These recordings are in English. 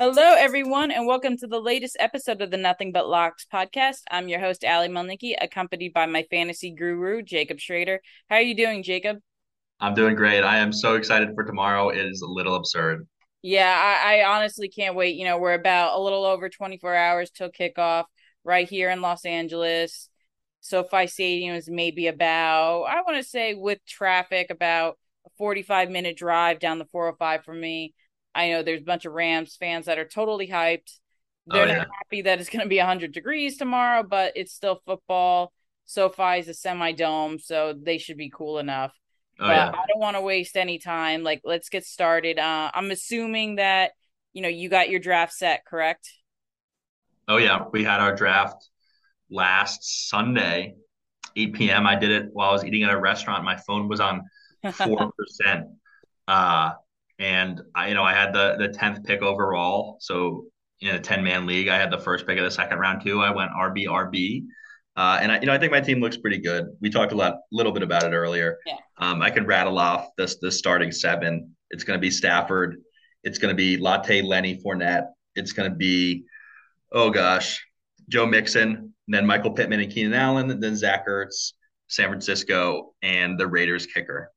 Hello, everyone, and welcome to the latest episode of the Nothing But Locks podcast. I'm your host, Ali Melnicki, accompanied by my fantasy guru, Jacob Schrader. How are you doing, Jacob? I'm doing great. I am so excited for tomorrow. It is a little absurd. Yeah, I, I honestly can't wait. You know, we're about a little over 24 hours till kickoff right here in Los Angeles. SoFi Stadium is maybe about, I want to say, with traffic, about a 45 minute drive down the 405 for me. I know there's a bunch of Rams fans that are totally hyped. Oh They're not yeah. happy that it's going to be 100 degrees tomorrow, but it's still football. SoFi is a semi dome, so they should be cool enough. Oh But yeah. I don't want to waste any time. Like, let's get started. Uh, I'm assuming that, you know, you got your draft set, correct? Oh yeah. We had our draft last Sunday, 8 p.m. I did it while I was eating at a restaurant. My phone was on 4%. Uh, and I, you know, I had the the 10th pick overall. So in a 10 man league, I had the first pick of the second round too. I went RB RB. Uh, and I, you know, I think my team looks pretty good. We talked a lot, little bit about it earlier. Yeah. Um, I can rattle off this the starting seven. It's going to be Stafford. It's going to be Latte Lenny Fournette. It's going to be oh gosh, Joe Mixon, then Michael Pittman and Keenan Allen, then Zach Ertz, San Francisco, and the Raiders kicker.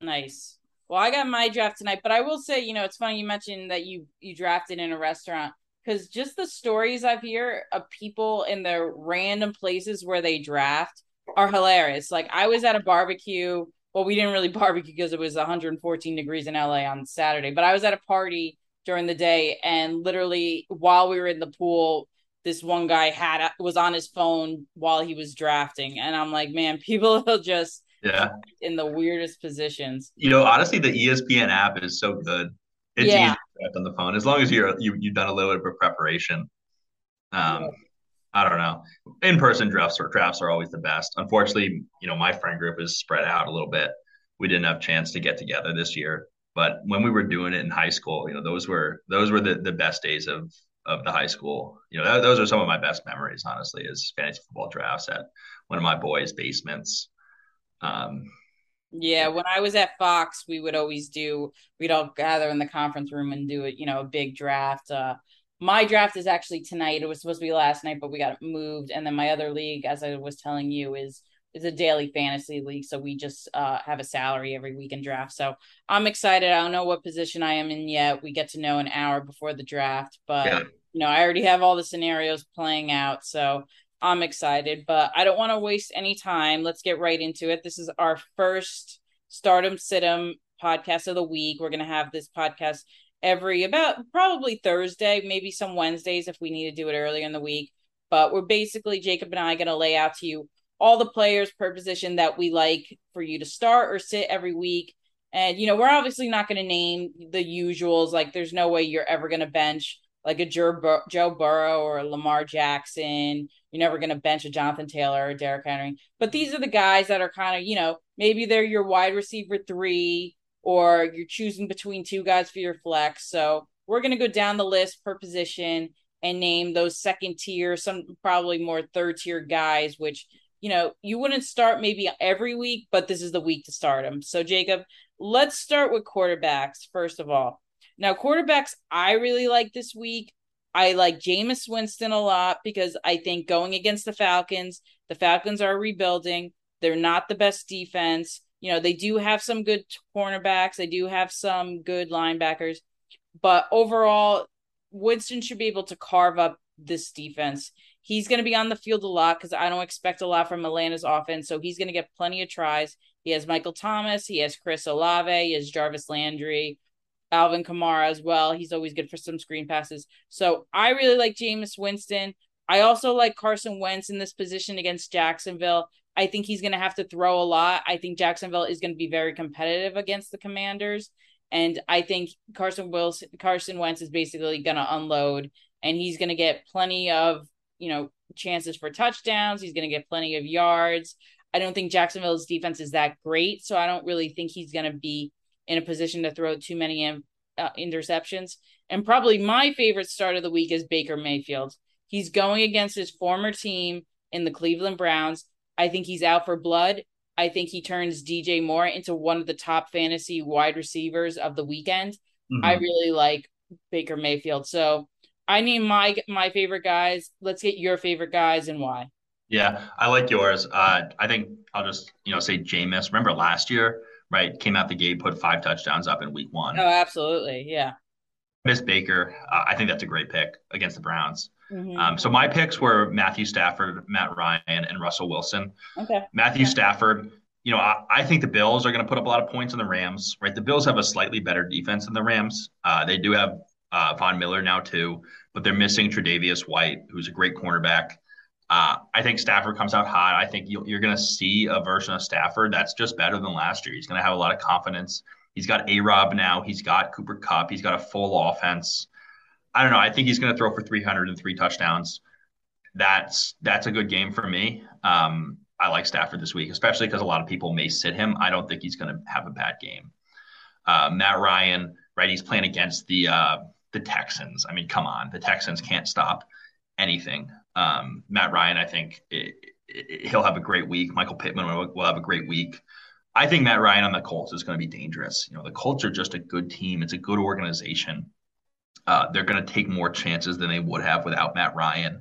Nice. Well, I got my draft tonight, but I will say, you know, it's funny you mentioned that you you drafted in a restaurant because just the stories I've heard of people in the random places where they draft are hilarious. Like I was at a barbecue. Well, we didn't really barbecue because it was 114 degrees in LA on Saturday, but I was at a party during the day and literally while we were in the pool, this one guy had was on his phone while he was drafting, and I'm like, man, people will just Yeah. in the weirdest positions. You know, honestly, the ESPN app is so good. It's easy Yeah. to draft on the phone as long as you're you you've done a little bit of preparation. Yeah. Um, I don't know. In-person drafts or drafts are always the best. Unfortunately, you know, my friend group is spread out a little bit. We didn't have a chance to get together this year, but when we were doing it in high school, you know, those were those were the the best days of of the high school. You know, that, those are some of my best memories, honestly, is fantasy football drafts at one of my boys' basements. Um, Yeah, when I was at Fox, we would always do, we'd all gather in the conference room and do it, you know, a big draft. Uh, my draft is actually tonight. It was supposed to be last night, but we got it moved. And then my other league, as I was telling you, is is a daily fantasy league. So we just uh, have a salary every week and draft. So I'm excited. I don't know what position I am in yet. We get to know an hour before the draft, but yeah, you know, I already have all the scenarios playing out. So I'm excited, but I don't want to waste any time. Let's get right into it. This is our first Start 'em Sit 'em podcast of the week. We're going to have this podcast every about probably Thursday, maybe some Wednesdays if we need to do it earlier in the week. But we're basically Jacob and I going to lay out to you all the players per position that we like for you to start or sit every week. And you know, we're obviously not going to name the usuals. Like, there's no way you're ever going to bench like a Joe, Burrow or Lamar Jackson. You're never going to bench a Jonathan Taylor or Derrick Henry. But these are the guys that are kind of, you know, maybe they're your wide receiver three, or you're choosing between two guys for your flex. So we're going to go down the list per position and name those second tier, some probably more third tier guys, which, you know, you wouldn't start maybe every week, but this is the week to start them. So, Jacob, let's start with quarterbacks, first of all. Now, quarterbacks, I really like this week. I like Jameis Winston a lot because I think going against the Falcons, the Falcons are rebuilding. They're not the best defense. You know, they do have some good cornerbacks, they do have some good linebackers, but overall, Winston should be able to carve up this defense. He's going to be on the field a lot because I don't expect a lot from Atlanta's offense. So he's going to get plenty of tries. He has Michael Thomas, he has Chris Olave, he has Jarvis Landry, Alvin Kamara as well. He's always good for some screen passes. So I really like Jameis Winston. I also like Carson Wentz in this position against Jacksonville. I think he's going to have to throw a lot. I think Jacksonville is going to be very competitive against the Commanders. And I think Carson Wilson, Carson Wentz is basically going to unload and he's going to get plenty of, you know, chances for touchdowns. He's going to get plenty of yards. I don't think Jacksonville's defense is that great. So I don't really think he's going to be in a position to throw too many uh, interceptions. And probably my favorite start of the week is Baker Mayfield. He's going against his former team in the Cleveland Browns. I think he's out for blood. I think he turns DJ Moore into one of the top fantasy wide receivers of the weekend. I mhm. really like Baker Mayfield. So I need my my favorite guys. Let's get your favorite guys and why. Yeah, I like yours. Uh, I think I'll just you know say Jameis. Remember last year, right? Came out the gate, put five touchdowns up in week one. Oh, absolutely, yeah. Miss Baker. Uh, I think that's a great pick against the Browns. Mm-hmm. Um, so my picks were Matthew Stafford, Matt Ryan, and Russell Wilson. Okay. Matthew okay. Stafford. You know, I, I, think the Bills are going to put up a lot of points on the Rams. Right, the Bills have a slightly better defense than the Rams. Uh, they do have uh, Von Miller now too, but they're missing Tre'Davious White, who's a great cornerback. Uh, I think Stafford comes out hot. I think you are going to see a version of Stafford that's just better than last year. He's going to have a lot of confidence. He's got A Rob now. He's got Cooper Kupp. He's got a full offense. I don't know. I think he's going to throw for 303 touchdowns. That's that's a good game for me. Um, I like Stafford this week, especially because a lot of people may sit him. I don't think he's going to have a bad game. Uh, Matt Ryan, right? He's playing against the uh, the Texans. I mean, come on, the Texans can't stop anything. Um, Matt Ryan, I think it, it, he'll have a great week. Michael Pittman will, will, have a great week. I think Matt Ryan on the Colts is going to be dangerous. You know, the Colts are just a good team. It's a good organization. Uh, they're going to take more chances than they would have without Matt Ryan.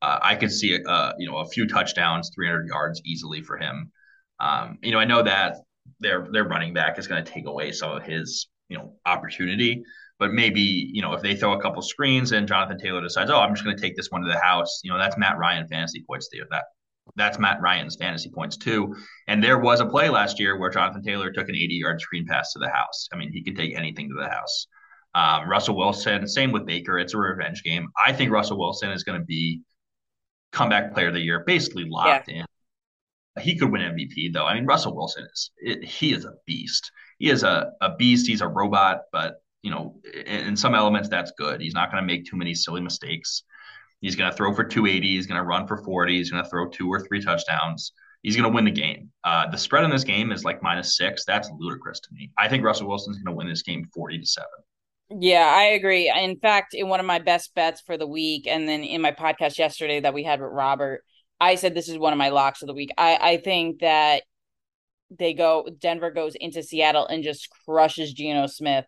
Uh, I could see, uh, you know, a few touchdowns, 300 yards easily for him. Um, you know, I know that their their running back is going to take away some of his, you know, opportunity. But maybe, you know, if they throw a couple screens and Jonathan Taylor decides, oh, I'm just going to take this one to the house, you know, that's Matt Ryan fantasy points there. That that's Matt Ryan's fantasy points too. And there was a play last year where Jonathan Taylor took an 80 yard screen pass to the house. I mean, he could take anything to the house. Um, Russell Wilson, same with Baker. It's a revenge game. I think Russell Wilson is going to be comeback player of the year, basically locked yeah. in. He could win MVP though. I mean, Russell Wilson is it, he is a beast. He is a, a beast. He's a robot, but you know, in, some elements that's good. He's not going to make too many silly mistakes. He's going to throw for 280. He's going to run for 40. He's going to throw two or three touchdowns. He's going to win the game. Uh, the spread in this game is like minus six. That's ludicrous to me. I think Russell Wilson's going to win this game 40 to seven. Yeah, I agree. In fact, in one of my best bets for the week, and then in my podcast yesterday that we had with Robert, I said this is one of my locks of the week. I, I think that they go Denver goes into Seattle and just crushes Geno Smith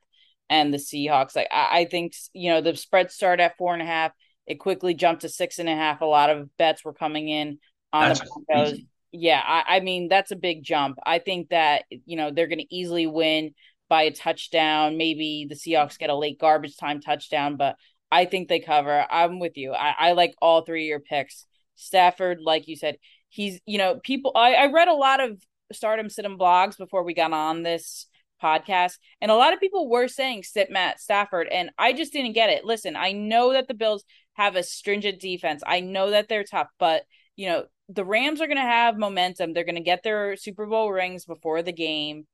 and the Seahawks. Like I, I think you know the spread started at four and a half. It quickly jumped to six and a half. A lot of bets were coming in on that's the Broncos. Easy. Yeah, I, I mean that's a big jump. I think that you know they're going to easily win by a touchdown. Maybe the Seahawks get a late garbage time touchdown, but I think they cover. I'm with you. I, I like all three of your picks. Stafford, like you said, he's you know people. I, I read a lot of start 'em sit blogs before we got on this podcast, and a lot of people were saying sit Matt Stafford, and I just didn't get it. Listen, I know that the Bills have a stringent defense. I know that they're tough, but you know the Rams are going to have momentum. They're going to get their Super Bowl rings before the game.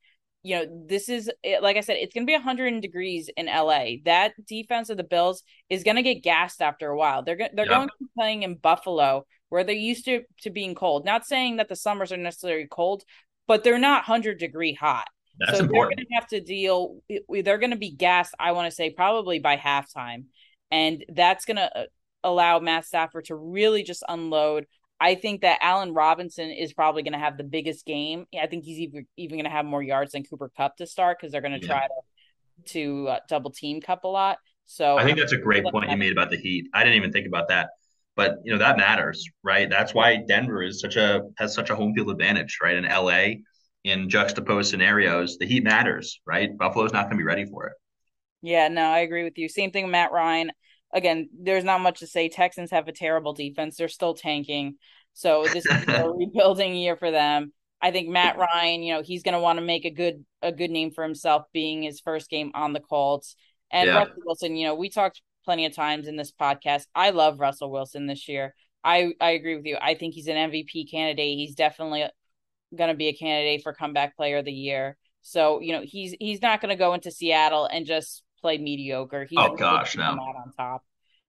You know, this is like I said, it's going to be 100 degrees in LA. That defense of the Bills is going to get gassed after a while. They're they're yeah. going to be playing in Buffalo where they're used to to being cold. Not saying that the summers are necessarily cold, but they're not 100 degree hot. That's so important. they're going to have to deal. They're going to be gassed. I want to say probably by halftime, and that's going to uh, allow Matt Stafford to really just unload. I think that Allen Robinson is probably going to have the biggest game. I think he's even even going to have more yards than Cooper Kupp to start because they're going to yeah. try to to uh, double team Kupp a lot. So I think that's a great point you made about the Heat. I didn't even think about that, but you know that matters, right? That's why Denver is such a has such a home field advantage, right? In LA, in juxtaposed scenarios, the heat matters, right? Buffalo's not going to be ready for it. Yeah, no, I agree with you. Same thing, Matt Ryan. Again, there's not much to say. Texans have a terrible defense. They're still tanking. So this is a rebuilding year for them. I think Matt Ryan, you know, he's going to want to make a good a good name for himself being his first game on the Colts. And yeah. Russell Wilson, you know, we talked plenty of times in this podcast. I love Russell Wilson this year. I I agree with you. I think he's an MVP candidate. He's definitely going to be a candidate for comeback player of the year. So, you know, he's he's not going to go into Seattle and just play mediocre. He's oh gosh, no. on top.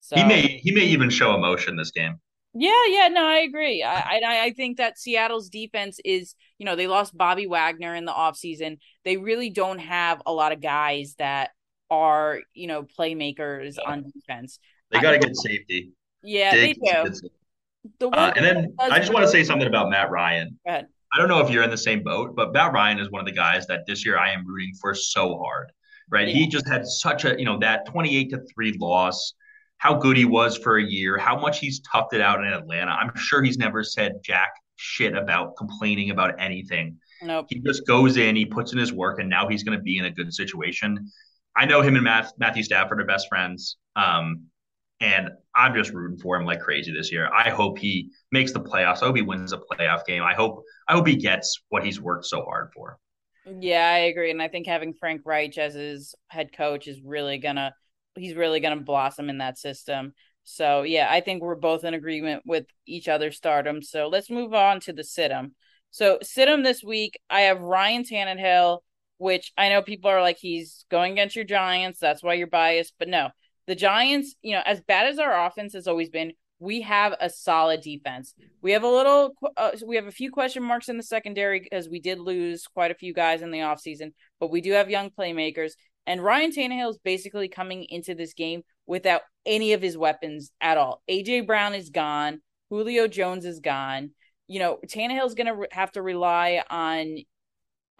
So he may he may even show emotion this game. Yeah, yeah, no, I agree. I, I I think that Seattle's defense is, you know, they lost Bobby Wagner in the offseason. They really don't have a lot of guys that are, you know, playmakers yeah. on defense. They got a good safety. Yeah, they do. The uh, and then I just want to say something about Matt Ryan. I don't know if you're in the same boat, but Matt Ryan is one of the guys that this year I am rooting for so hard. right? Yeah. He just had such a, you know, that 28 to 3 loss, how good he was for a year, how much he's toughed it out in Atlanta. I'm sure he's never said jack shit about complaining about anything. Nope. He just goes in, he puts in his work, and now he's going to be in a good situation. I know him and Matt, Matthew Stafford are best friends. Um, and I'm just rooting for him like crazy this year. I hope he makes the playoffs. I hope he wins a playoff game. I hope I hope he gets what he's worked so hard for. Yeah, I agree. And I think having Frank Reich as his head coach is really gonna he's really gonna blossom in that system. So yeah, I think we're both in agreement with each other's start 'em. So let's move on to the sit 'em. So situm this week, I have Ryan Tannehill, which I know people are like he's going against your Giants. That's why you're biased, but no, the Giants, you know, as bad as our offense has always been, we have a solid defense. We have a little, uh, we have a few question marks in the secondary because we did lose quite a few guys in the offseason, but we do have young playmakers. And Ryan Tannehill is basically coming into this game without any of his weapons at all. AJ Brown is gone. Julio Jones is gone. You know, Tannehill's going to re- have to rely on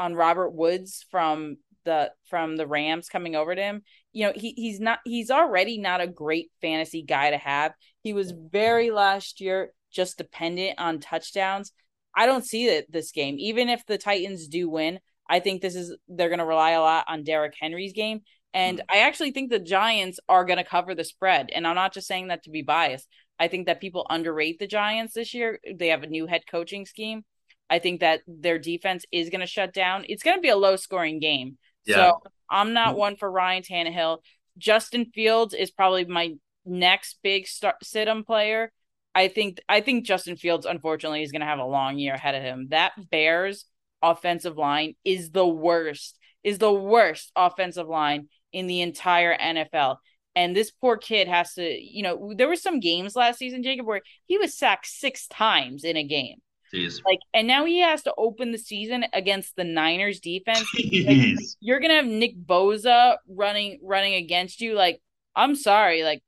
on Robert Woods from the from the Rams coming over to him. You know, he he's not he's already not a great fantasy guy to have. He was very last year just dependent on touchdowns. I don't see it this game. Even if the Titans do win, I think this is they're going to rely a lot on Derrick Henry's game. And mm. I actually think the Giants are going to cover the spread. And I'm not just saying that to be biased. I think that people underrate the Giants this year. They have a new head coaching scheme. I think that their defense is going to shut down. It's going to be a low scoring game. Yeah. So I'm not mm-hmm. one for Ryan Tannehill. Justin Fields is probably my next big start situm player. I think I think Justin Fields unfortunately is going to have a long year ahead of him. That Bears offensive line is the worst. Is the worst offensive line in the entire NFL. And this poor kid has to, you know, there were some games last season, Jacob, where he was sacked six times in a game. Jeez. Like, and now he has to open the season against the Niners defense. Like, you're gonna have Nick Bosa running running against you. Like, I'm sorry. Like,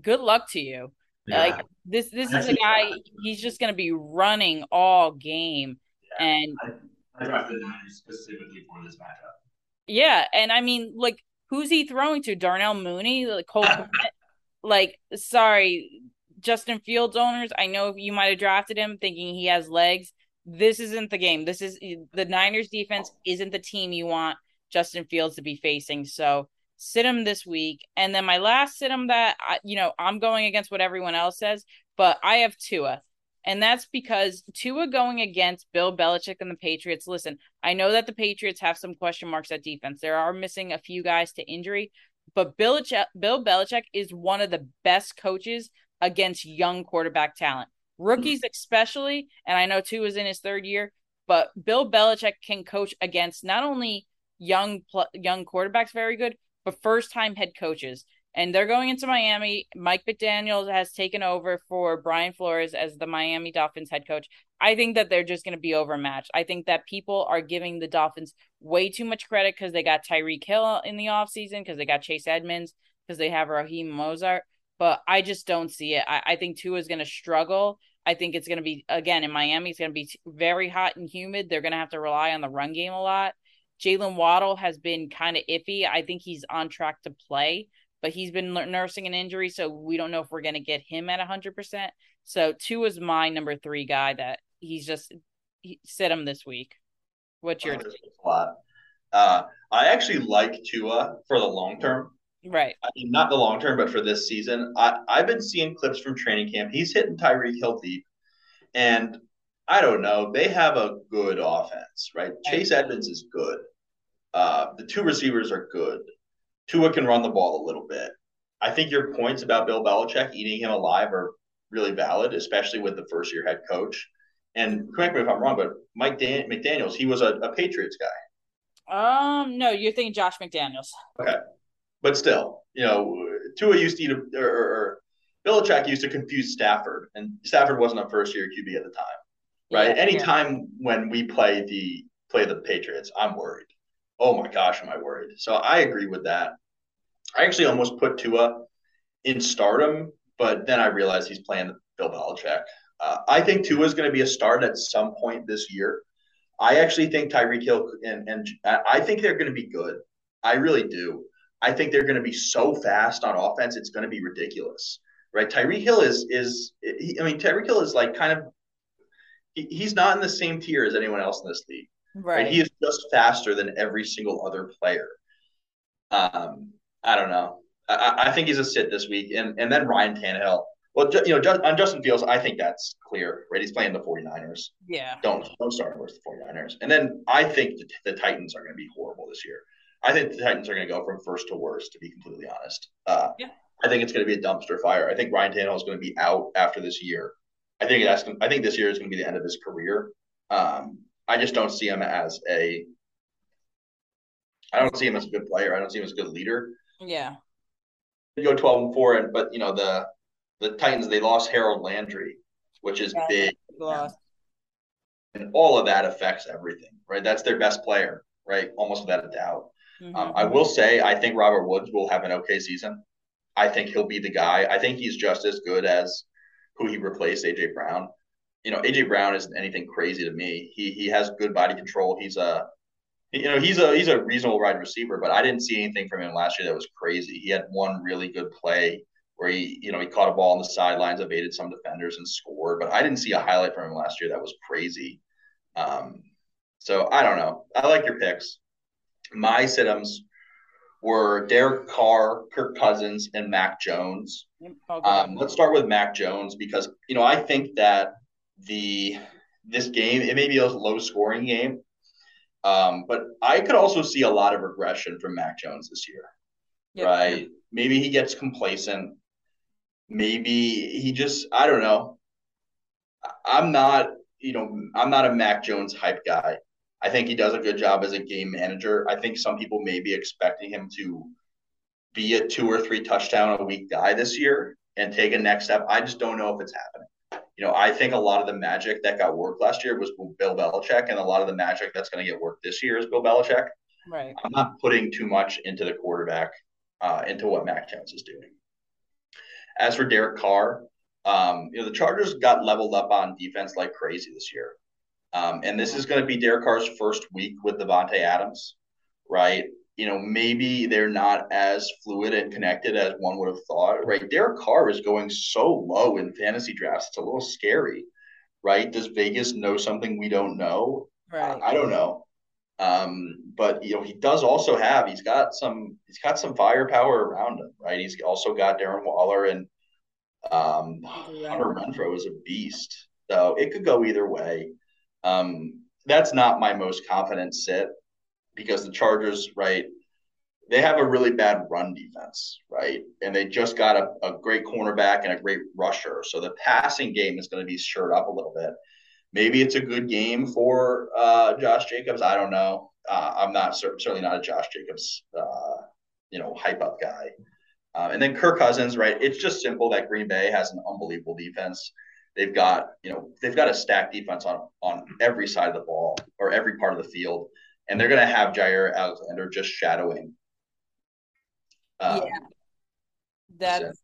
good luck to you. Yeah. Like this this is a guy. He's just gonna be running all game. Yeah. And I, I drafted the Niners specifically for this matchup. Yeah, and I mean, like, who's he throwing to? Darnell Mooney, like Cole. like, sorry, Justin Fields owners, I know you might have drafted him thinking he has legs. This isn't the game. This is the Niners defense isn't the team you want Justin Fields to be facing. So sit him this week. And then my last sit him that, I, you know, I'm going against what everyone else says, but I have Tua. And that's because Tua going against Bill Belichick and the Patriots. Listen, I know that the Patriots have some question marks at defense. There are missing a few guys to injury, but Bill Bill Belichick is one of the best coaches against young quarterback talent, hmm. rookies especially. And I know Tua is in his third year, but Bill Belichick can coach against not only young young quarterbacks very good, but first time head coaches. And they're going into Miami. Mike McDaniel has taken over for Brian Flores as the Miami Dolphins head coach. I think that they're just going to be overmatched. I think that people are giving the Dolphins way too much credit because they got Tyreek Hill in the offseason, because they got Chase Edmonds, because they have Raheem Mostert but I just don't see it. I, I think Tua is going to struggle. I think it's going to be again in Miami. It's going to be very hot and humid. They're going to have to rely on the run game a lot. Jaylen Waddle has been kind of iffy. I think he's on track to play, but he's been nursing an injury, so we don't know if we're going to get him at hundred percent. So Tua is my number three guy that he's just he, sit him this week. What's your? Uh, I actually like Tua for the long term. Right. I mean, not the long term, but for this season, I, I've been seeing clips from training camp. He's hitting Tyreek Hill deep. And I don't know. They have a good offense, right? Chase Edmonds is good. Uh, the two receivers are good. Tua can run the ball a little bit. I think your points about Bill Belichick eating him alive are really valid, especially with the first year head coach. And correct me if I'm wrong, but Mike Dan- McDaniels, he was a, a Patriots guy. Um, no, you're thinking Josh McDaniels. Okay but still, you know, Tua used to eat a, or, or Belichick used to confuse Stafford, and Stafford wasn't a first year QB at the time, right? Yeah, Anytime yeah. when we play the play the Patriots, I'm worried. Oh my gosh, am I worried? So I agree with that. I actually almost put Tua in start 'em, but then I realized he's playing Bill Belichick. Uh, I think Tua is going to be a start at some point this year. I actually think Tyreek Hill and and I think they're going to be good. I really do. I think they're going to be so fast on offense. It's going to be ridiculous, right? Tyreek Hill is is he, I mean Tyreek Hill is like kind of he, he's not in the same tier as anyone else in this league. Right. right. He is just faster than every single other player. Um, I don't know. I, I think he's a sit this week, and and then Ryan Tannehill. Well, you know, on Justin Fields, I think that's clear, right? He's playing the 49ers. Yeah. Don't don't start versus the 49ers. And then I think the, the Titans are going to be horrible this year. I think the Titans are going to go from first to worst, to be completely honest. Uh, yeah. I think it's going to be a dumpster fire. I think Ryan Tannehill is going to be out after this year. I think that's. I think this year is going to be the end of his career. Um, I just don't see him as a. I don't see him as a good player. I don't see him as a good leader. Yeah. You go twelve and four, and but you know the the Titans they lost Harold Landry, which is yeah, big. Lost. And all of that affects everything, right? That's their best player, right? Almost without a doubt. Mm-hmm. Um, I will say, I think Robert Woods will have an okay season. I think he'll be the guy. I think he's just as good as who he replaced, AJ Brown. You know, AJ Brown isn't anything crazy to me. He he has good body control. He's a you know he's a he's a reasonable wide receiver, but I didn't see anything from him last year that was crazy. He had one really good play where he you know he caught a ball on the sidelines, evaded some defenders and scored, but I didn't see a highlight from him last year that was crazy. Um, so I don't know. I like your picks. My situms were Derek Carr, Kirk Cousins, and Mac Jones. Um, let's start with Mac Jones because you know I think that the this game it may be a low scoring game, um, but I could also see a lot of regression from Mac Jones this year. Yep. Right? Maybe he gets complacent. Maybe he just I don't know. I'm not you know I'm not a Mac Jones hype guy. I think he does a good job as a game manager. I think some people may be expecting him to be a two or three touchdown a week guy this year and take a next step. I just don't know if it's happening. You know, I think a lot of the magic that got worked last year was Bill Belichick, and a lot of the magic that's going to get worked this year is Bill Belichick. Right. I'm not putting too much into the quarterback, uh, into what Mac Jones is doing. As for Derek Carr, um, you know, the Chargers got leveled up on defense like crazy this year. Um, and this is going to be Derek Carr's first week with Davante Adams, right? You know, maybe they're not as fluid and connected as one would have thought, right? Derek Carr is going so low in fantasy drafts; it's a little scary, right? Does Vegas know something we don't know? Right. I, I don't know. Um, but you know, he does also have he's got some he's got some firepower around him, right? He's also got Darren Waller and um, Hunter Renfrow is a beast, so it could go either way. Um, that's not my most confident sit because the Chargers, right, they have a really bad run defense, right? And they just got a, a great cornerback and a great rusher. So the passing game is going to be stirred up a little bit. Maybe it's a good game for uh, Josh Jacobs. I don't know. Uh, I'm not certainly not a Josh Jacobs, uh, you know, hype up guy. Uh, and then Kirk Cousins, right? It's just simple that Green Bay has an unbelievable defense. They've got, you know, they've got a stacked defense on on every side of the ball or every part of the field, and they're going to have Jaire Alexander just shadowing. Um, yeah, that's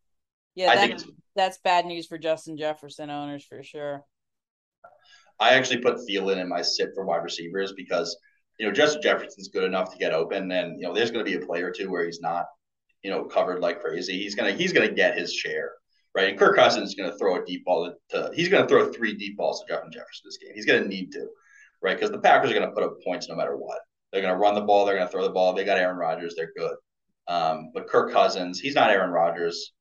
yeah, that's, that's bad news for Justin Jefferson owners for sure. I actually put Thielen in my sit for wide receivers because you know Justin Jefferson's good enough to get open, and you know there's going to be a play or two where he's not, you know, covered like crazy. He's gonna he's gonna get his share right? And Kirk Cousins is going to throw a deep ball to, he's going to throw three deep balls to Justin Jefferson this game. He's going to need to, right? Because the Packers are going to put up points no matter what. They're going to run the ball. They're going to throw the ball. They got Aaron Rodgers. They're good. Um, but Kirk Cousins, he's not Aaron Rodgers.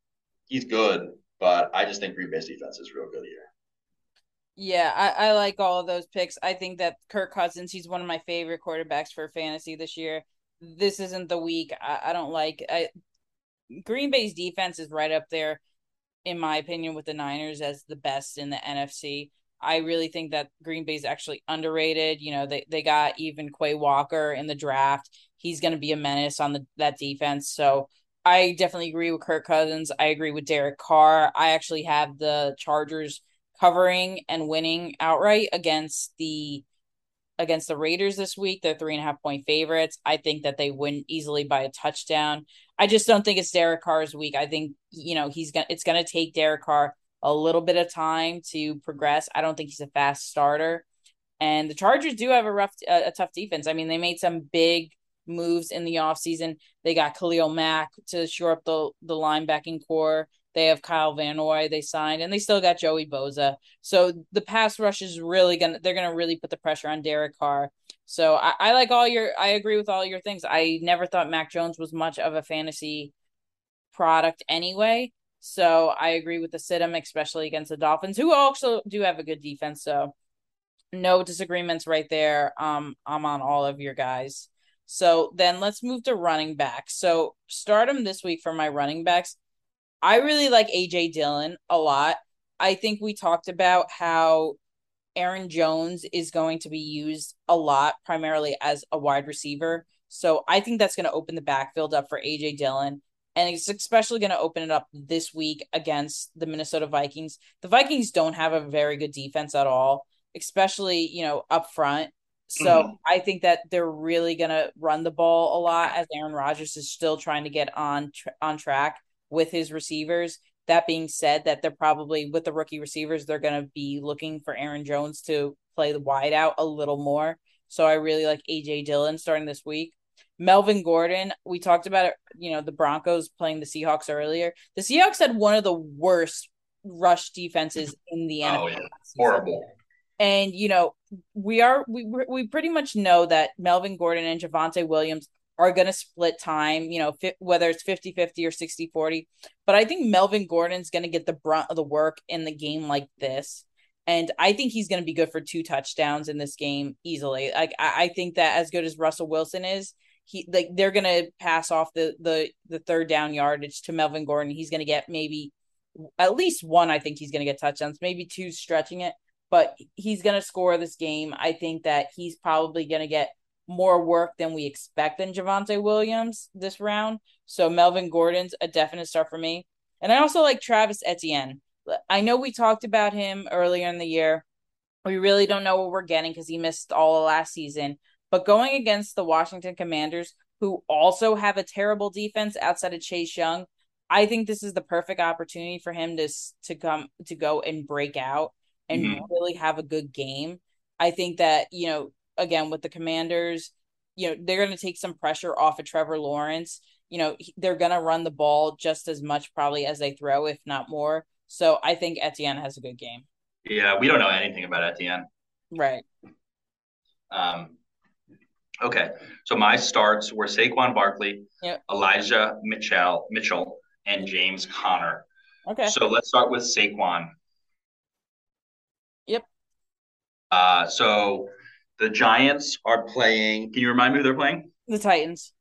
He's good, but I just think Green Bay's defense is real good here. Yeah, I, I like all of those picks. I think that Kirk Cousins, he's one of my favorite quarterbacks for fantasy this year. This isn't the week. I, I don't like I Green Bay's defense is right up there in my opinion, with the Niners as the best in the NFC. I really think that Green Bay is actually underrated. You know, they, they got even Quay Walker in the draft. He's going to be a menace on the that defense. So I definitely agree with Kirk Cousins. I agree with Derek Carr. I actually have the Chargers covering and winning outright against the against the Raiders this week. They're three and a half point favorites. I think that they win easily by a touchdown. I just don't think it's Derek Carr's week. I think you know he's gonna it's gonna take Derek Carr a little bit of time to progress. I don't think he's a fast starter. And the Chargers do have a rough, a, a tough defense. I mean, they made some big moves in the offseason. They got Khalil Mack to shore up the, the linebacking core. They have Kyle Van Noy they signed, and they still got Joey Bosa. So the pass rush is really gonna they're gonna really put the pressure on Derek Carr. So I, I like all your I agree with all your things. I never thought Mac Jones was much of a fantasy product anyway. So I agree with the sit him, especially against the Dolphins, who also do have a good defense. So no disagreements right there. Um, I'm on all of your guys. So then let's move to running backs. So start 'em this week for my running backs. I really like AJ Dillon a lot. I think we talked about how Aaron Jones is going to be used a lot, primarily as a wide receiver. So I think that's going to open the backfield up for AJ Dillon. And it's especially going to open it up this week against the Minnesota Vikings. The Vikings don't have a very good defense at all, especially, you know, up front. So mm-hmm. I think that they're really going to run the ball a lot as Aaron Rodgers is still trying to get on on track with his receivers. That being said, that they're probably with the rookie receivers, they're going to be looking for Aaron Jones to play the wide out a little more. So I really like AJ Dillon starting this week. Melvin Gordon, we talked about it, you know, the Broncos playing the Seahawks earlier. The Seahawks had one of the worst rush defenses in the NFL. Oh, yeah. Horrible. And you know, we are we we pretty much know that Melvin Gordon and Javonte Williams are going to split time, you know, fi- whether it's 50 50 or 60 40. But I think Melvin Gordon's going to get the brunt of the work in the game like this. And I think he's going to be good for two touchdowns in this game easily. Like, I, I think that as good as Russell Wilson is, he like they're going to pass off the, the, the third down yardage to Melvin Gordon. He's going to get maybe at least one. I think he's going to get touchdowns, maybe two stretching it, but he's going to score this game. I think that he's probably going to get more work than we expect than Javonte Williams this round. So Melvin Gordon's a definite start for me. And I also like Travis Etienne. I know we talked about him earlier in the year. We really don't know what we're getting because he missed all of last season. But going against the Washington Commanders, who also have a terrible defense outside of Chase Young, I think this is the perfect opportunity for him to to come to go and break out and mm-hmm. really have a good game. I think that you know again with the Commanders, you know, they're going to take some pressure off of Trevor Lawrence. You know, they're going to run the ball just as much probably as they throw, if not more. So I think Etienne has a good game. Yeah, we don't know anything about Etienne. Right. Um, okay, so my starts were Saquon Barkley, yep. Elijah Mitchell, Mitchell, and James Conner. Okay. So let's start with Saquon. Yep. Uh, so the Giants are playing. Can you remind me who they're playing? The Titans.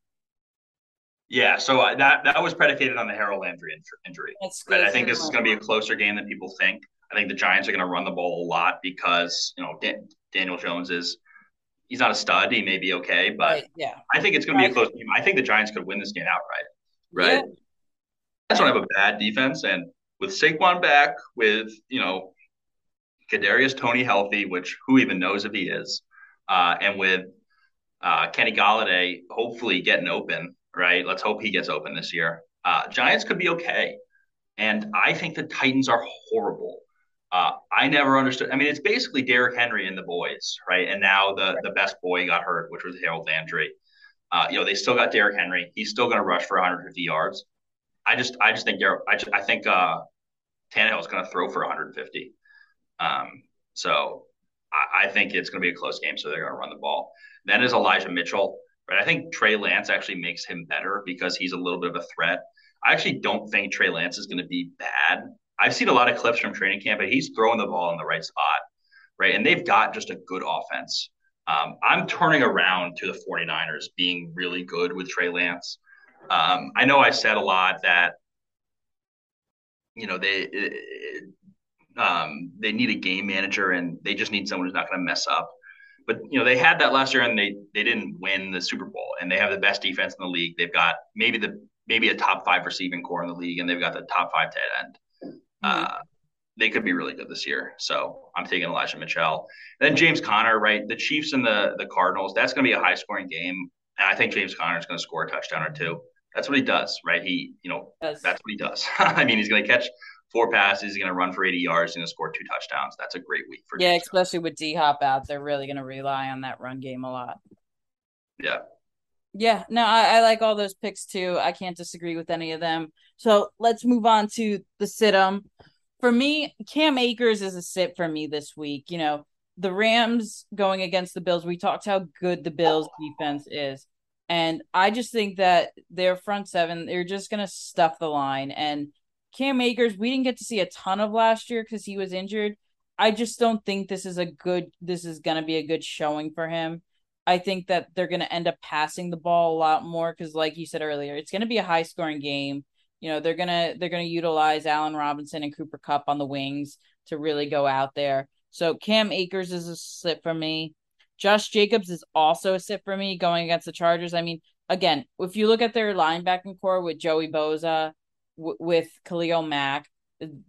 Yeah, so uh, that that was predicated on the Harold Landry injury. But I think this is going to be a closer game than people think. I think the Giants are going to run the ball a lot because you know Dan- Daniel Jones is he's not a stud. He may be okay, but right, yeah, I think it's going to be a close game. I think the Giants could win this game outright. Right. Yeah. I just don't have a bad defense, and with Saquon back, with you know Kadarius Toney healthy, which who even knows if he is, uh, and with uh, Kenny Golladay hopefully getting open, right? Let's hope he gets open this year. Uh, Giants could be okay. And I think the Titans are horrible. Uh, I never understood. I mean, it's basically Derrick Henry and the boys, right? And now the the best boy got hurt, which was Harold Landry. Uh, you know, they still got Derrick Henry. He's still going to rush for 150 yards. I just, I just think Derrick. I, just, I think uh, Tannehill is going to throw for 150. Um, so I, think it's going to be a close game, so they're going to run the ball. Then is Elijah Mitchell. Right, I think Trey Lance actually makes him better because he's a little bit of a threat. I actually don't think Trey Lance is going to be bad. I've seen a lot of clips from training camp, but he's throwing the ball in the right spot, right? And they've got just a good offense. Um, I'm turning around to the 49ers being really good with Trey Lance. Um, I know I said a lot that, you know, they um, they need a game manager and they just need someone who's not going to mess up. But you know they had that last year and they they didn't win the Super Bowl and they have the best defense in the league. They've got maybe the maybe a top five receiving core in the league and they've got the top five tight end. Mm-hmm. Uh, they could be really good this year. So I'm taking Elijah Mitchell. And then James Conner, right? The Chiefs and the the Cardinals. That's going to be a high scoring game, and I think James Conner is going to score a touchdown or two. That's what he does, right? He, you know, yes. that's what he does. I mean, he's going to catch four passes. He's going to run for 80 yards. He's going to score two touchdowns. That's a great week for yeah, especially with D Hop out. They're really going to rely on that run game a lot. Yeah. Yeah, no, I, I like all those picks too. I can't disagree with any of them. So let's move on to the sit 'em. For me, Cam Akers is a sit for me this week. You know, the Rams going against the Bills, we talked how good the Bills defense is. And I just think that their front seven, they're just going to stuff the line. And Cam Akers, we didn't get to see a ton of last year because he was injured. I just don't think this is a good, this is to be a good showing for him. I think that they're going to end up passing the ball a lot more because, like you said earlier, it's going to be a high scoring game. You know, they're gonna they're gonna utilize Allen Robinson and Cooper Kupp on the wings to really go out there. So Cam Akers is a sit for me. Josh Jacobs is also a sit for me going against the Chargers. I mean, again, if you look at their linebacking core with Joey Bosa, w- with Khalil Mack,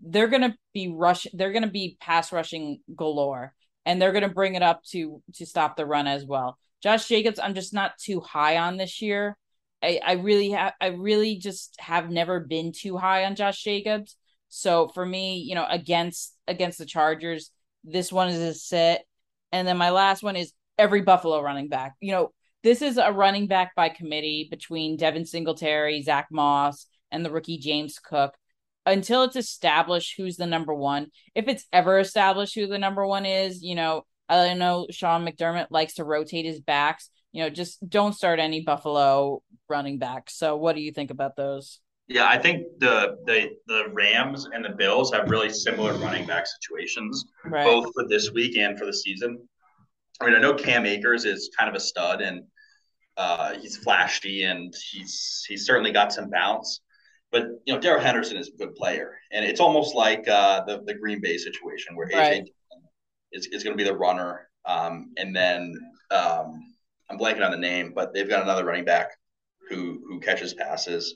they're gonna be rushing. They're gonna be pass rushing galore, and they're gonna bring it up to to stop the run as well. Josh Jacobs, I'm just not too high on this year. I, I really have I really just have never been too high on Josh Jacobs. So for me, you know, against against the Chargers, this one is a sit. And then my last one is every Buffalo running back. You know, this is a running back by committee between Devin Singletary, Zach Moss, and the rookie James Cook. Until it's established who's the number one, if it's ever established who the number one is, you know, I know Sean McDermott likes to rotate his backs. You know, just don't start any Buffalo running backs. So, what do you think about those? Yeah, I think the the the Rams and the Bills have really similar running back situations, right. both for this week and for the season. I mean, I know Cam Akers is kind of a stud and uh, he's flashy and he's he's certainly got some bounce. But you know, Darrell Henderson is a good player, and it's almost like uh, the the Green Bay situation where AJ right is, is going to be the runner. Um, and then um, I'm blanking on the name, but they've got another running back who who catches passes.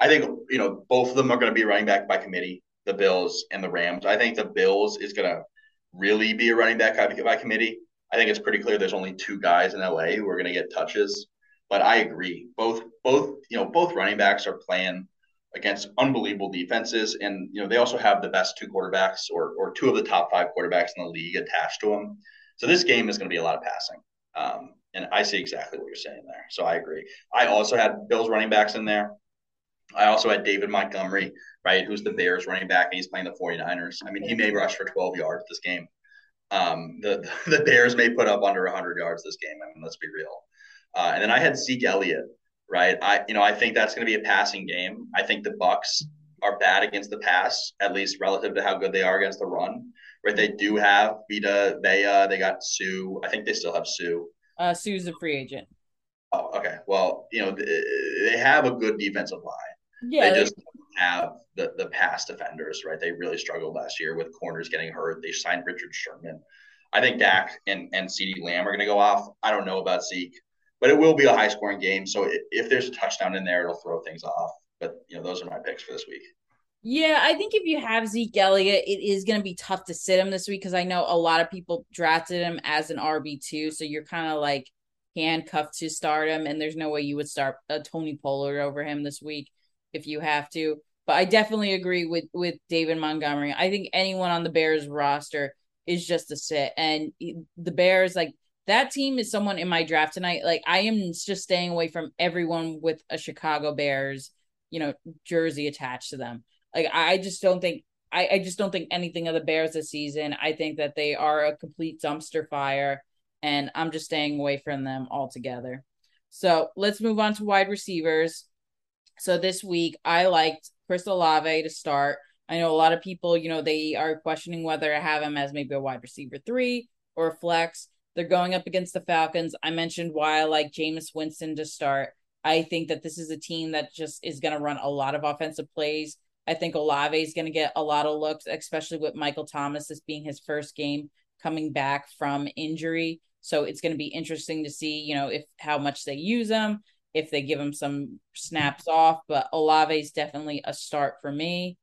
I think you know both of them are going to be running back by committee, the Bills and the Rams. I think the Bills is going to really be a running back by committee. I think it's pretty clear there's only two guys in LA who are going to get touches. But I agree, both both you know both running backs are playing against unbelievable defenses. And, you know, they also have the best two quarterbacks or, or two of the top five quarterbacks in the league attached to them. So this game is going to be a lot of passing. Um, and I see exactly what you're saying there. So I agree. I also had Bills running backs in there. I also had David Montgomery, right, who's the Bears running back, and he's playing the 49ers. I mean, he may rush for 12 yards this game. Um, the, the Bears may put up under 100 yards this game. I mean, let's be real. Uh, and then I had Zeke Elliott, right? I you know I think that's going to be a passing game. I think the Bucs are bad against the pass, at least relative to how good they are against the run. Right? They do have Vita Vea. They got Suh. I think they still have Suh. Uh, Suh's a free agent. Oh, okay. Well, you know they have a good defensive line. Yeah, they just have the the pass defenders, right? They really struggled last year with corners getting hurt. They signed Richard Sherman. I think Dak and, and CeeDee Lamb are going to go off. I don't know about Zeke but it will be a high scoring game. So if there's a touchdown in there, it'll throw things off. But you know, those are my picks for this week. Yeah, I think if you have Zeke Elliott, it is going to be tough to sit him this week because I know a lot of people drafted him as an RB two, so you're kind of like handcuffed to start him, and there's no way you would start a Tony Pollard over him this week if you have to. But I definitely agree with with David Montgomery. I think anyone on the Bears roster is just a sit, and eh, the Bears like that team is someone in my draft tonight. Like I am just staying away from everyone with a Chicago Bears, you know, jersey attached to them. Like I just don't think I, I just don't think anything of the Bears this season. I think that they are a complete dumpster fire, and I'm just staying away from them altogether. So let's move on to wide receivers. So this week I liked Chris Olave to start. I know a lot of people, you know, they are questioning whether to have him as maybe a wide receiver three or flex. They're going up against the Falcons. I mentioned why I like Jameis Winston to start. I think that this is a team that just is going to run a lot of offensive plays. I think Olave is going to get a lot of looks, especially with Michael Thomas this being his first game coming back from injury. So it's going to be interesting to see, you know, if how much they use him, if they give him some snaps off. But Olave is definitely a start for me.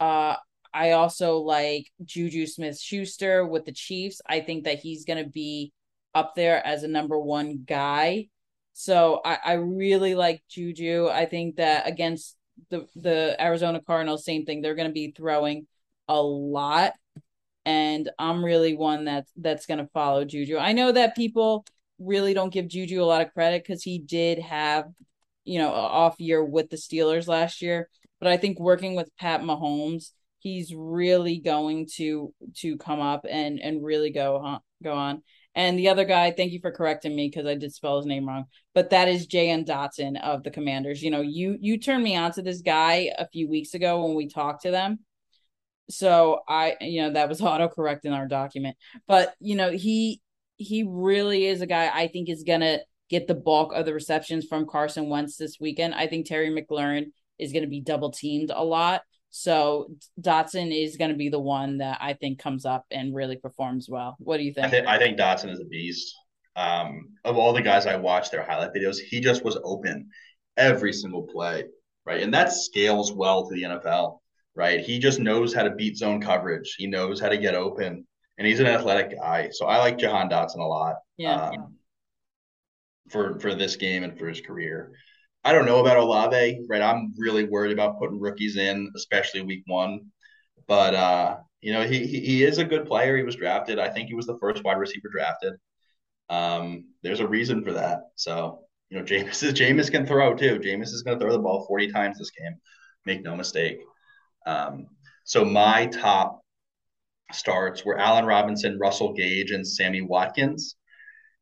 Uh, I also like Juju Smith Schuster with the Chiefs. I think that he's going to be up there as a number one guy. So I, I really like Juju. I think that against the the Arizona Cardinals, same thing. They're going to be throwing a lot, and I'm really one that's that's going to follow Juju. I know that people really don't give Juju a lot of credit because he did have, you know, off year with the Steelers last year. But I think working with Pat Mahomes, he's really going to to come up and and really go on go on. And the other guy, thank you for correcting me because I did spell his name wrong. But that is Jahan Dotson of the Commanders. You know, you you turned me on to this guy a few weeks ago when we talked to them. So I, you know, that was autocorrect in our document. But you know, he he really is a guy I think is gonna get the bulk of the receptions from Carson Wentz this weekend. I think Terry McLaurin is to be double teamed a lot. So Dotson is going to be the one that I think comes up and really performs well. What do you think? I think, I think Dotson is a beast. Um, of all the guys I watched their highlight videos, he just was open every single play, right? And that scales well to the NFL, right? He just knows how to beat zone coverage. He knows how to get open, and he's an athletic guy. So I like Jahan Dotson a lot. Yeah. Um, yeah. For for this game and for his career. I don't know about Olave, right? I'm really worried about putting rookies in, especially week one. But uh, you know, he he is a good player. He was drafted. I think he was the first wide receiver drafted. Um, there's a reason for that. So, you know, Jameis is Jameis can throw too. Jameis is gonna throw the ball 40 times this game. Make no mistake. Um, so my top starts were Allen Robinson, Russell Gage, and Sammy Watkins.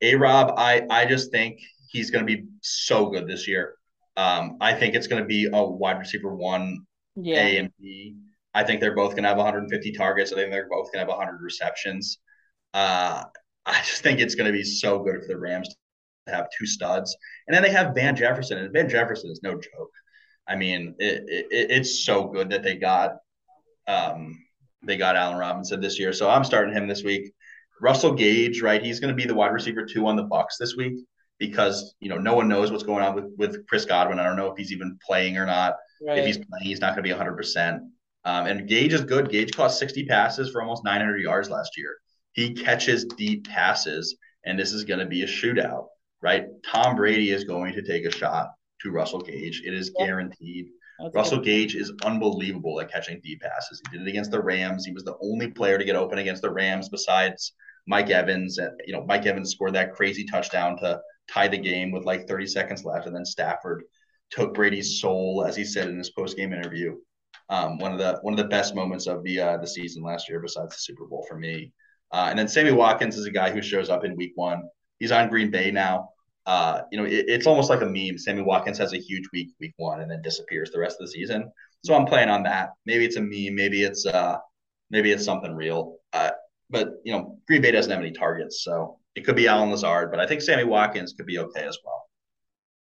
A Rob, I I just think he's going to be so good this year. Um, I think it's going to be a wide receiver one, yeah. A and B. I think they're both going to have 150 targets. I think they're both going to have 100 receptions. Uh, I just think it's going to be so good for the Rams to have two studs. And then they have Van Jefferson, and Van Jefferson is no joke. I mean, it, it, it's so good that they got um, they got Allen Robinson this year. So I'm starting him this week. Russell Gage, right? He's going to be the wide receiver two on the Bucs this week because you know no one knows what's going on with with Chris Godwin. I don't know if he's even playing or not. Right. If he's playing, he's not going to be 100. Um, percent And Gage is good. Gage caught 60 passes for almost 900 yards last year. He catches deep passes, and this is going to be a shootout, right? Tom Brady is going to take a shot to Russell Gage. It is guaranteed. Okay. Russell Gage is unbelievable at catching deep passes. He did it against the Rams. He was the only player to get open against the Rams besides Mike Evans. And you know, Mike Evans scored that crazy touchdown to tied the game with like 30 seconds left, and then Stafford took Brady's soul, as he said in his post game interview. Um, one of the one of the best moments of the uh, the season last year, besides the Super Bowl for me. Uh, and then Sammy Watkins is a guy who shows up in Week One. He's on Green Bay now. Uh, you know, it, it's almost like a meme. Sammy Watkins has a huge week, Week One, and then disappears the rest of the season. So I'm playing on that. Maybe it's a meme. Maybe it's uh, maybe it's something real. Uh, but you know, Green Bay doesn't have any targets, so it could be Allen Lazard, but I think Sammy Watkins could be okay as well.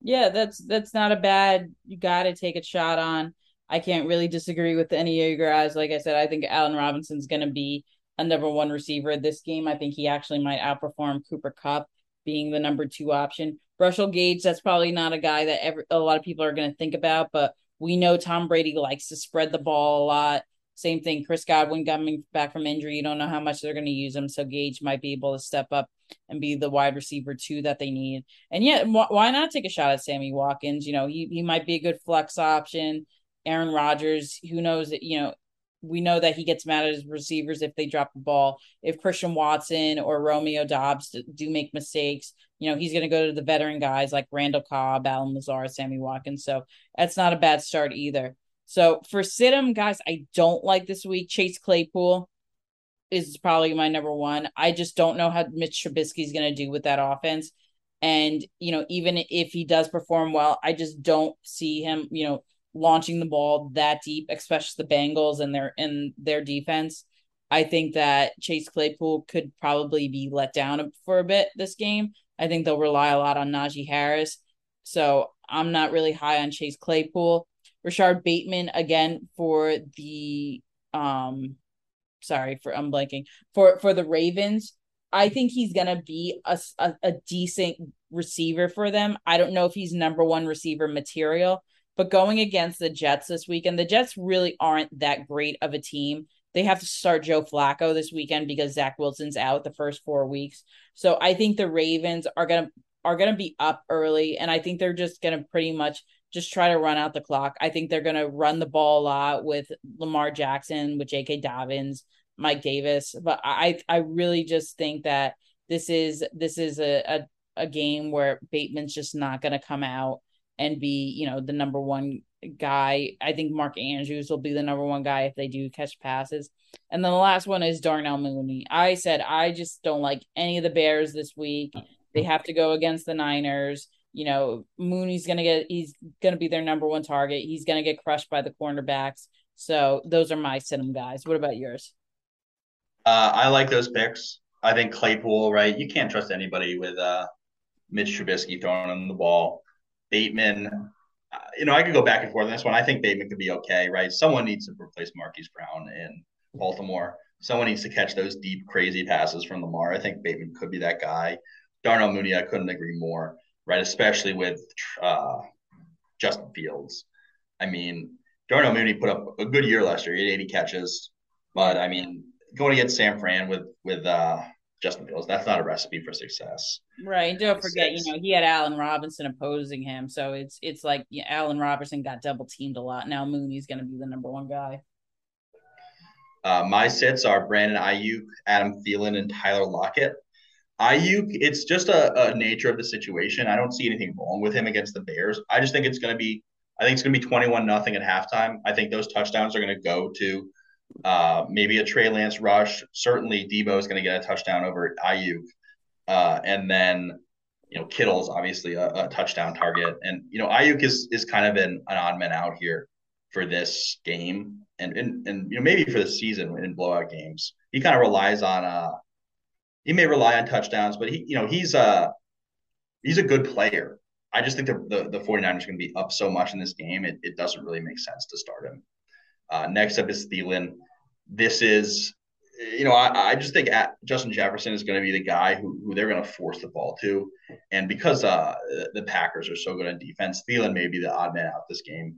Yeah, that's that's not a bad. You got to take a shot on. I can't really disagree with any of your guys. Like I said, I think Allen Robinson's going to be a number one receiver this game. I think he actually might outperform Cooper Kupp being the number two option. Russell Gage, that's probably not a guy that every, a lot of people are going to think about, but we know Tom Brady likes to spread the ball a lot. Same thing, Chris Godwin coming back from injury. You don't know how much they're going to use him. So Gage might be able to step up and be the wide receiver two that they need. And yeah, why not take a shot at Sammy Watkins? You know, he, he might be a good flex option. Aaron Rodgers, who knows that, you know, we know that he gets mad at his receivers if they drop the ball. If Christian Watson or Romeo Doubs do make mistakes, you know, he's going to go to the veteran guys like Randall Cobb, Allen Lazard, Sammy Watkins. So that's not a bad start either. So for sit 'em, guys, I don't like this week. Chase Claypool is probably my number one. I just don't know how Mitch Trubisky is going to do with that offense. And, you know, even if he does perform well, I just don't see him, you know, launching the ball that deep, especially the Bengals and their and their defense. I think that Chase Claypool could probably be let down for a bit this game. I think they'll rely a lot on Najee Harris. So I'm not really high on Chase Claypool. Rashod Bateman again for the um sorry for I'm blanking for for the Ravens. I think he's gonna be a, a, a decent receiver for them. I don't know if he's number one receiver material, but going against the Jets this weekend, the Jets really aren't that great of a team. They have to start Joe Flacco this weekend because Zach Wilson's out the first four weeks. So I think the Ravens are gonna are gonna be up early, and I think they're just gonna pretty much just try to run out the clock. I think they're going to run the ball a lot with Lamar Jackson, with J.K. Dobbins, Mike Davis. But I I really just think that this is this is a, a a game where Bateman's just not going to come out and be, you know, the number one guy. I think Mark Andrews will be the number one guy if they do catch passes. And then the last one is Darnell Mooney. I said I just don't like any of the Bears this week. They have to go against the Niners. You know, Mooney's gonna get he's gonna be their number one target. He's gonna get crushed by the cornerbacks. So those are my sit guys. What about yours? Uh, I like those picks. I think Claypool, right? You can't trust anybody with uh, Mitch Trubisky throwing him the ball. Bateman, uh, you know, I could go back and forth on this one. I think Bateman could be okay, right? Someone needs to replace Marquise Brown in Baltimore. Someone needs to catch those deep, crazy passes from Lamar. I think Bateman could be that guy. Darnell Mooney, I couldn't agree more, right? Especially with uh, Justin Fields. I mean, Darnell Mooney put up a good year last year. He had 80 catches, but I mean, going against San Fran with with uh, Justin Fields, that's not a recipe for success. Right. Don't forget, you know, he had Allen Robinson opposing him, so it's it's like you know, Allen Robinson got double teamed a lot. Now Mooney's going to be the number one guy. Uh, my sits are Brandon Aiyuk, Adam Thielen, and Tyler Lockett. Aiyuk, it's just a, a nature of the situation. I don't see anything wrong with him against the Bears. I just think it's going to be, I think it's going to be twenty-one nothing at halftime. I think those touchdowns are going to go to uh, maybe a Trey Lance rush. Certainly, Deebo is going to get a touchdown over Aiyuk, uh, and then you know Kittle's obviously a, a, touchdown target, and you know Aiyuk is is kind of an, an odd man out here for this game, and and and you know maybe for the season in blowout games. He kind of relies on uh he may rely on touchdowns, but he you know he's a he's a good player. I just think the, the, the 49ers are going to be up so much in this game, it, it doesn't really make sense to start him. Uh, next up is Thielen. This is, you know, I, I just think Justin Jefferson is going to be the guy who, who they're going to force the ball to. And because uh, the Packers are so good on defense, Thielen may be the odd man out this game.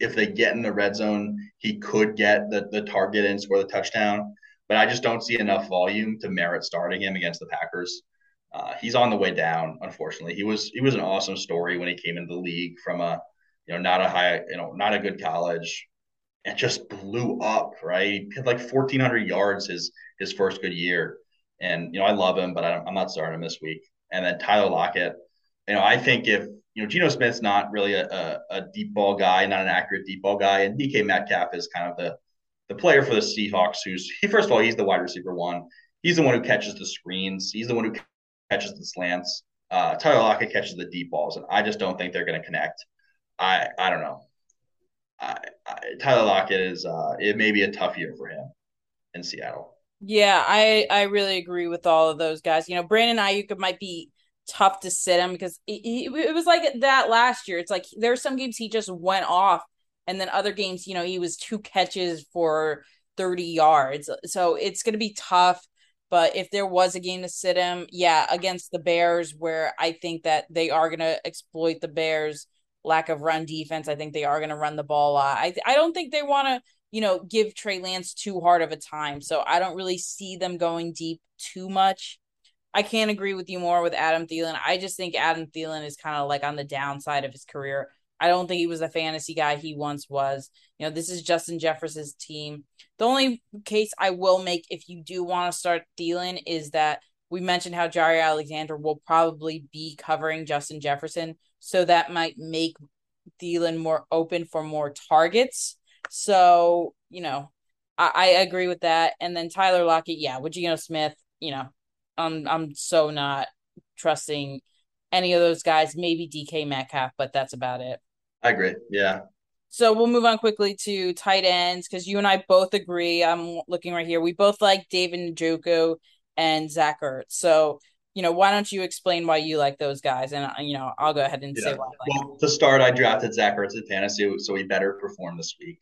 If they get in the red zone, he could get the, the target and score the touchdown. But I just don't see enough volume to merit starting him against the Packers. Uh, he's on the way down, unfortunately. He was he was an awesome story when he came into the league from a you know not a high you know not a good college and just blew up, right? He had like 1,400 yards his his first good year. And, you know, I love him, but I am not starting him this week. And then Tyler Lockett, you know, I think if, you know, Geno Smith's not really a, a, a deep ball guy, not an accurate deep ball guy. And DK Metcalf is kind of the, the player for the Seahawks who's, he, first of all, he's the wide receiver one. He's the one who catches the screens. He's the one who catches the slants. Uh, Tyler Lockett catches the deep balls. And I just don't think they're going to connect. I, I don't know. I, I, Tyler Lockett is uh, it may be a tough year for him in Seattle. Yeah, I I really agree with all of those guys. You know, Brandon Aiyuk might be tough to sit him because it was like that last year. It's like there are some games he just went off, and then other games, you know, he was two catches for 30 yards. So it's going to be tough. But if there was a game to sit him, yeah, against the Bears, where I think that they are going to exploit the Bears lack of run defense. I think they are going to run the ball a lot. I I don't think they want to you know give Trey Lance too hard of a time. So I don't really see them going deep too much. I can't agree with you more with Adam Thielen. I just think Adam Thielen is kind of like on the downside of his career. I don't think he was a fantasy guy he once was. You know, this is Justin Jefferson's team. The only case I will make if you do want to start Thielen is that we mentioned how Jaire Alexander will probably be covering Justin Jefferson. So that might make Thielen more open for more targets. So, you know, I, I agree with that. And then Tyler Lockett, yeah, with Geno Smith, you know, I'm I'm so not trusting any of those guys, maybe DK Metcalf, but that's about it. I agree. Yeah. So we'll move on quickly to tight ends because you and I both agree. I'm looking right here. We both like David Njoku and Zach Ertz. So, you know, why don't you explain why you like those guys? And, uh, you know, I'll go ahead and yeah. say why. well, to start, I drafted Zach Ertz in fantasy, so he better perform this week.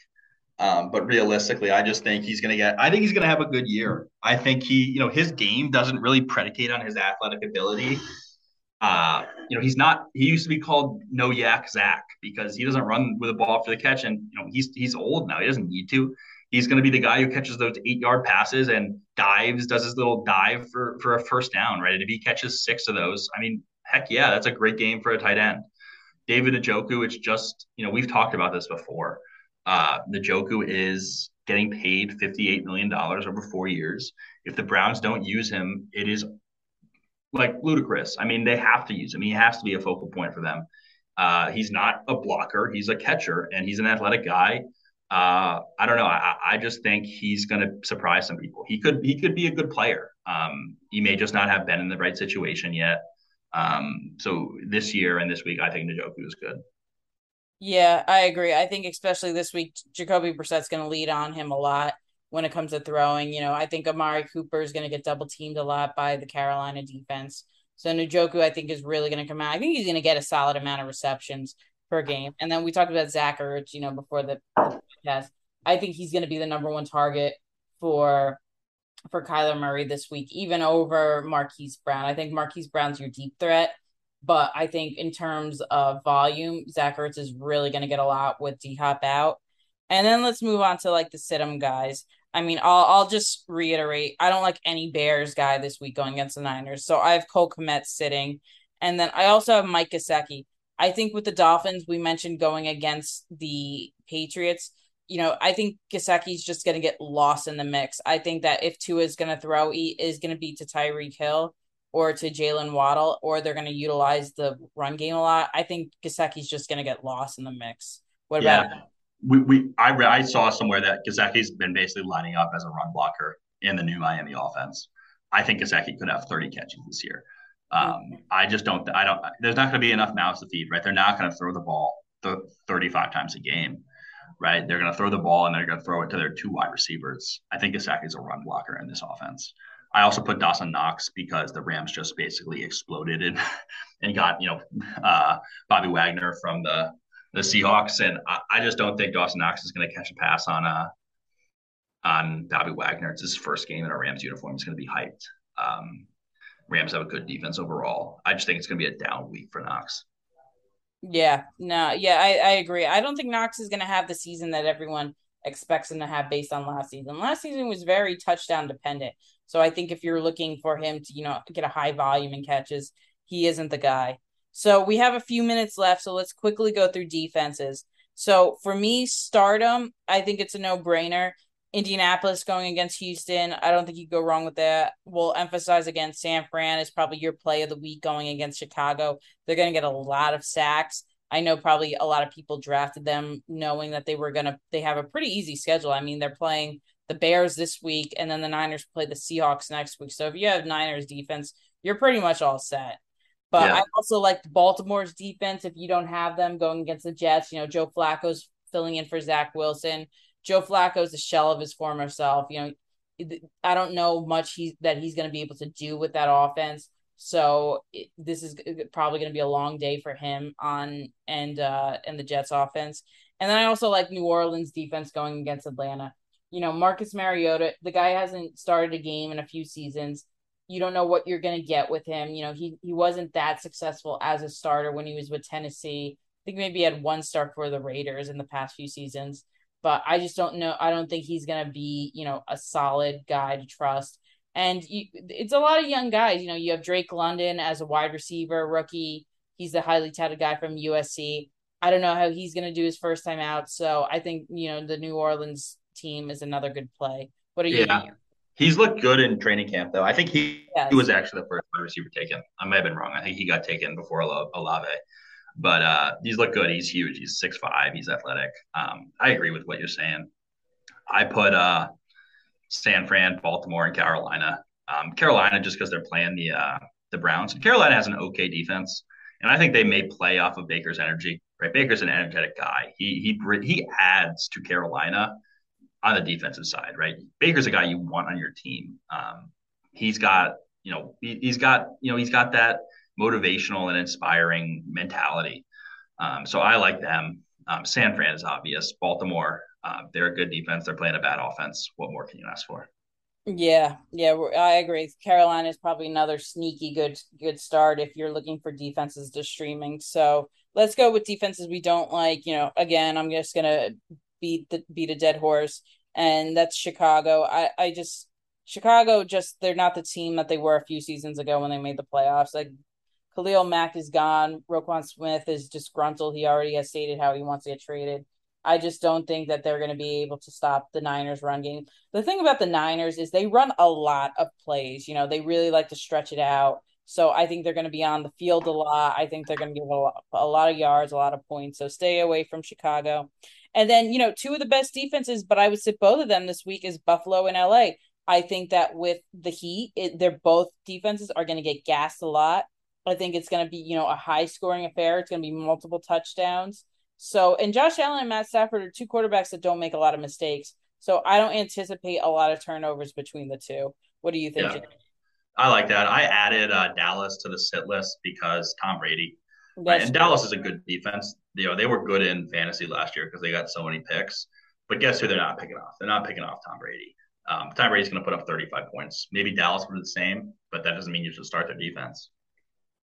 Um, but realistically, I just think he's going to get, I think he's going to have a good year. I think he, you know, his game doesn't really predicate on his athletic ability. Uh, you know, he's not, he used to be called no YAC Zach because he doesn't run with a ball for the catch. And, you know, he's, he's old now. He doesn't need to he's going to be the guy who catches those eight yard passes and dives, does his little dive for, for a first down, right? And if he catches six of those, I mean, heck yeah, that's a great game for a tight end. David Njoku, it's just, you know, we've talked about this before. Uh, Njoku is getting paid $58 million over four years. If the Browns don't use him, it is like ludicrous. I mean, they have to use him. He has to be a focal point for them. Uh, he's not a blocker. He's a catcher, and he's an athletic guy. Uh, I don't know. I, I just think he's going to surprise some people. He could he could be a good player. Um, he may just not have been in the right situation yet. Um, so this year and this week, I think Njoku is good. Yeah, I agree. I think especially this week, Jacoby Brissett's going to lead on him a lot when it comes to throwing. You know, I think Amari Cooper is going to get double teamed a lot by the Carolina defense. So Njoku, I think, is really going to come out. I think he's going to get a solid amount of receptions per game. And then we talked about Zach Ertz, you know, before the, test. I think he's going to be the number one target for for Kyler Murray this week, even over Marquise Brown. I think Marquise Brown's your deep threat, but I think in terms of volume, Zach Ertz is really going to get a lot with D Hop out. And then let's move on to like the sit 'em guys. I mean, I'll I'll just reiterate. I don't like any Bears guy this week going against the Niners. So I have Cole Kmet sitting, and then I also have Mike Gesicki. I think with the Dolphins, we mentioned going against the Patriots. You know, I think Gesicki's just going to get lost in the mix. I think that if Tua is going to throw, he is going to be to Tyreek Hill or to Jaylen Waddle, or they're going to utilize the run game a lot. I think Gesicki's just going to get lost in the mix. What yeah. about? We, we I, I saw somewhere that Gesicki's been basically lining up as a run blocker in the new Miami offense. I think Gesicki could have 30 catches this year. Um, I just don't. I don't. There's not going to be enough mouths to feed, right? They're not going to throw the ball th- 35 times a game, right? They're going to throw the ball and they're going to throw it to their two wide receivers. I think Gesicki's a run blocker in this offense. I also put Dawson Knox because the Rams just basically exploded and and got you know uh, Bobby Wagner from the the Seahawks, and I, I just don't think Dawson Knox is going to catch a pass on uh on Bobby Wagner. It's his first game in a Rams uniform. He's going to be hyped. Um, Rams have a good defense overall. I just think it's going to be a down week for Knox. Yeah, no, yeah, I, I agree. I don't think Knox is going to have the season that everyone expects him to have based on last season. Last season was very touchdown dependent. So I think if you're looking for him to, you know, get a high volume in catches, he isn't the guy. So we have a few minutes left. So let's quickly go through defenses. So for me, start 'em, I think it's a no brainer. Indianapolis going against Houston. I don't think you go wrong with that. We'll emphasize again, San Fran is probably your play of the week going against Chicago. They're going to get a lot of sacks. I know probably a lot of people drafted them knowing that they were going to, they have a pretty easy schedule. I mean, they're playing the Bears this week and then the Niners play the Seahawks next week. So if you have Niners defense, you're pretty much all set. But yeah. I also like Baltimore's defense. If you don't have them going against the Jets, you know, Joe Flacco's filling in for Zach Wilson. Joe Flacco's a shell of his former self. You know, I don't know much he, that he's going to be able to do with that offense. So it, this is probably going to be a long day for him on and uh and the Jets offense. And then I also like New Orleans defense going against Atlanta. You know, Marcus Mariota, the guy hasn't started a game in a few seasons you don't know what you're going to get with him. You know, he he wasn't that successful as a starter when he was with Tennessee. I think maybe he had one start for the Raiders in the past few seasons, but I just don't know. I don't think he's going to be, you know, a solid guy to trust. And you, it's a lot of young guys. You know, you have Drake London as a wide receiver rookie. He's the highly touted guy from USC. I don't know how he's going to do his first time out. So I think, you know, the New Orleans team is another good play. What are you yeah. He's looked good in training camp, though. I think he, yes. he was actually the first wide receiver taken. I may have been wrong. I think he got taken before Olave. But uh, he's looked good. He's huge. He's six five. He's athletic. Um, I agree with what you're saying. I put uh, San Fran, Baltimore, and Carolina. Um, Carolina just because they're playing the uh, the Browns. Carolina has an okay defense, and I think they may play off of Baker's energy. Right, Baker's an energetic guy. He he he adds to Carolina on the defensive side, right? Baker's a guy you want on your team. Um, he's got, you know, he, has got, you know, he's got that motivational and inspiring mentality. Um, so I like them. Um, San Fran is obvious. Baltimore, uh, they're a good defense. They're playing a bad offense. What more can you ask for? Yeah, yeah, I agree. Carolina is probably another sneaky good good start if you're looking for defenses to streaming. So let's go with defenses we don't like. You know, again, I'm just gonna beat the beat a dead horse, and that's Chicago. I I just Chicago just they're not the team that they were a few seasons ago when they made the playoffs. Like Khalil Mack is gone. Roquan Smith is disgruntled. He already has stated how he wants to get traded. I just don't think that they're going to be able to stop the Niners run game. The thing about the Niners is they run a lot of plays. You know, they really like to stretch it out. So I think they're going to be on the field a lot. I think they're going to give a lot, a lot of yards, a lot of points. So stay away from Chicago. And then, you know, two of the best defenses, but I would sit both of them this week is Buffalo and LA. I think that with the Heat, it, they're both defenses are going to get gassed a lot. I think it's going to be, you know, a high scoring affair. It's going to be multiple touchdowns. So, and Josh Allen and Matt Stafford are two quarterbacks that don't make a lot of mistakes. So I don't anticipate a lot of turnovers between the two. What do you think? Yeah. I like that. I added uh, Dallas to the sit list because Tom Brady. Right? And Dallas is a good defense. You know, they were good in fantasy last year because they got so many picks. But guess who they're not picking off? They're not picking off Tom Brady. Um, Tom Brady's going to put up 35 points. Maybe Dallas will do the same, but that doesn't mean you should start their defense.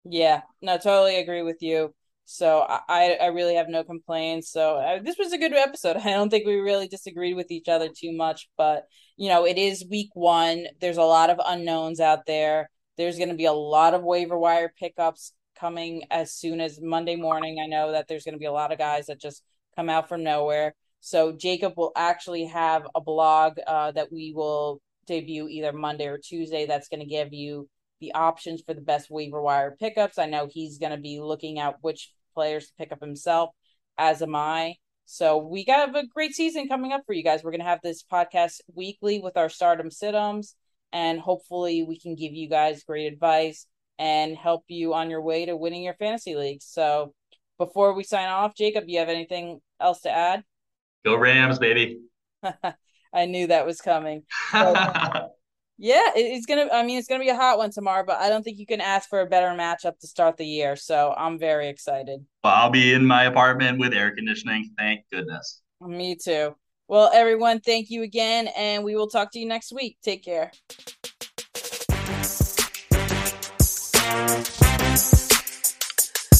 Yeah, no, totally agree with you. So I, I really have no complaints. So uh, this was a good episode. I don't think we really disagreed with each other too much, but you know, it is week one. There's a lot of unknowns out there. There's going to be a lot of waiver wire pickups coming as soon as Monday morning. I know that there's going to be a lot of guys that just come out from nowhere. So Jacob will actually have a blog uh, that we will debut either Monday or Tuesday. That's going to give you the options for the best waiver wire pickups. I know he's going to be looking at which players to pick up himself, as am I. So we got a great season coming up for you guys. We're going to have this podcast weekly with our start 'em situms, and hopefully we can give you guys great advice and help you on your way to winning your fantasy leagues. So before we sign off, Jacob, you have anything else to add? Go Rams, baby. I knew that was coming. So, yeah, it's gonna. I mean, it's gonna be a hot one tomorrow, but I don't think you can ask for a better matchup to start the year. So I'm very excited. Well, I'll be in my apartment with air conditioning. Thank goodness. Me too. Well, everyone, thank you again, and we will talk to you next week. Take care.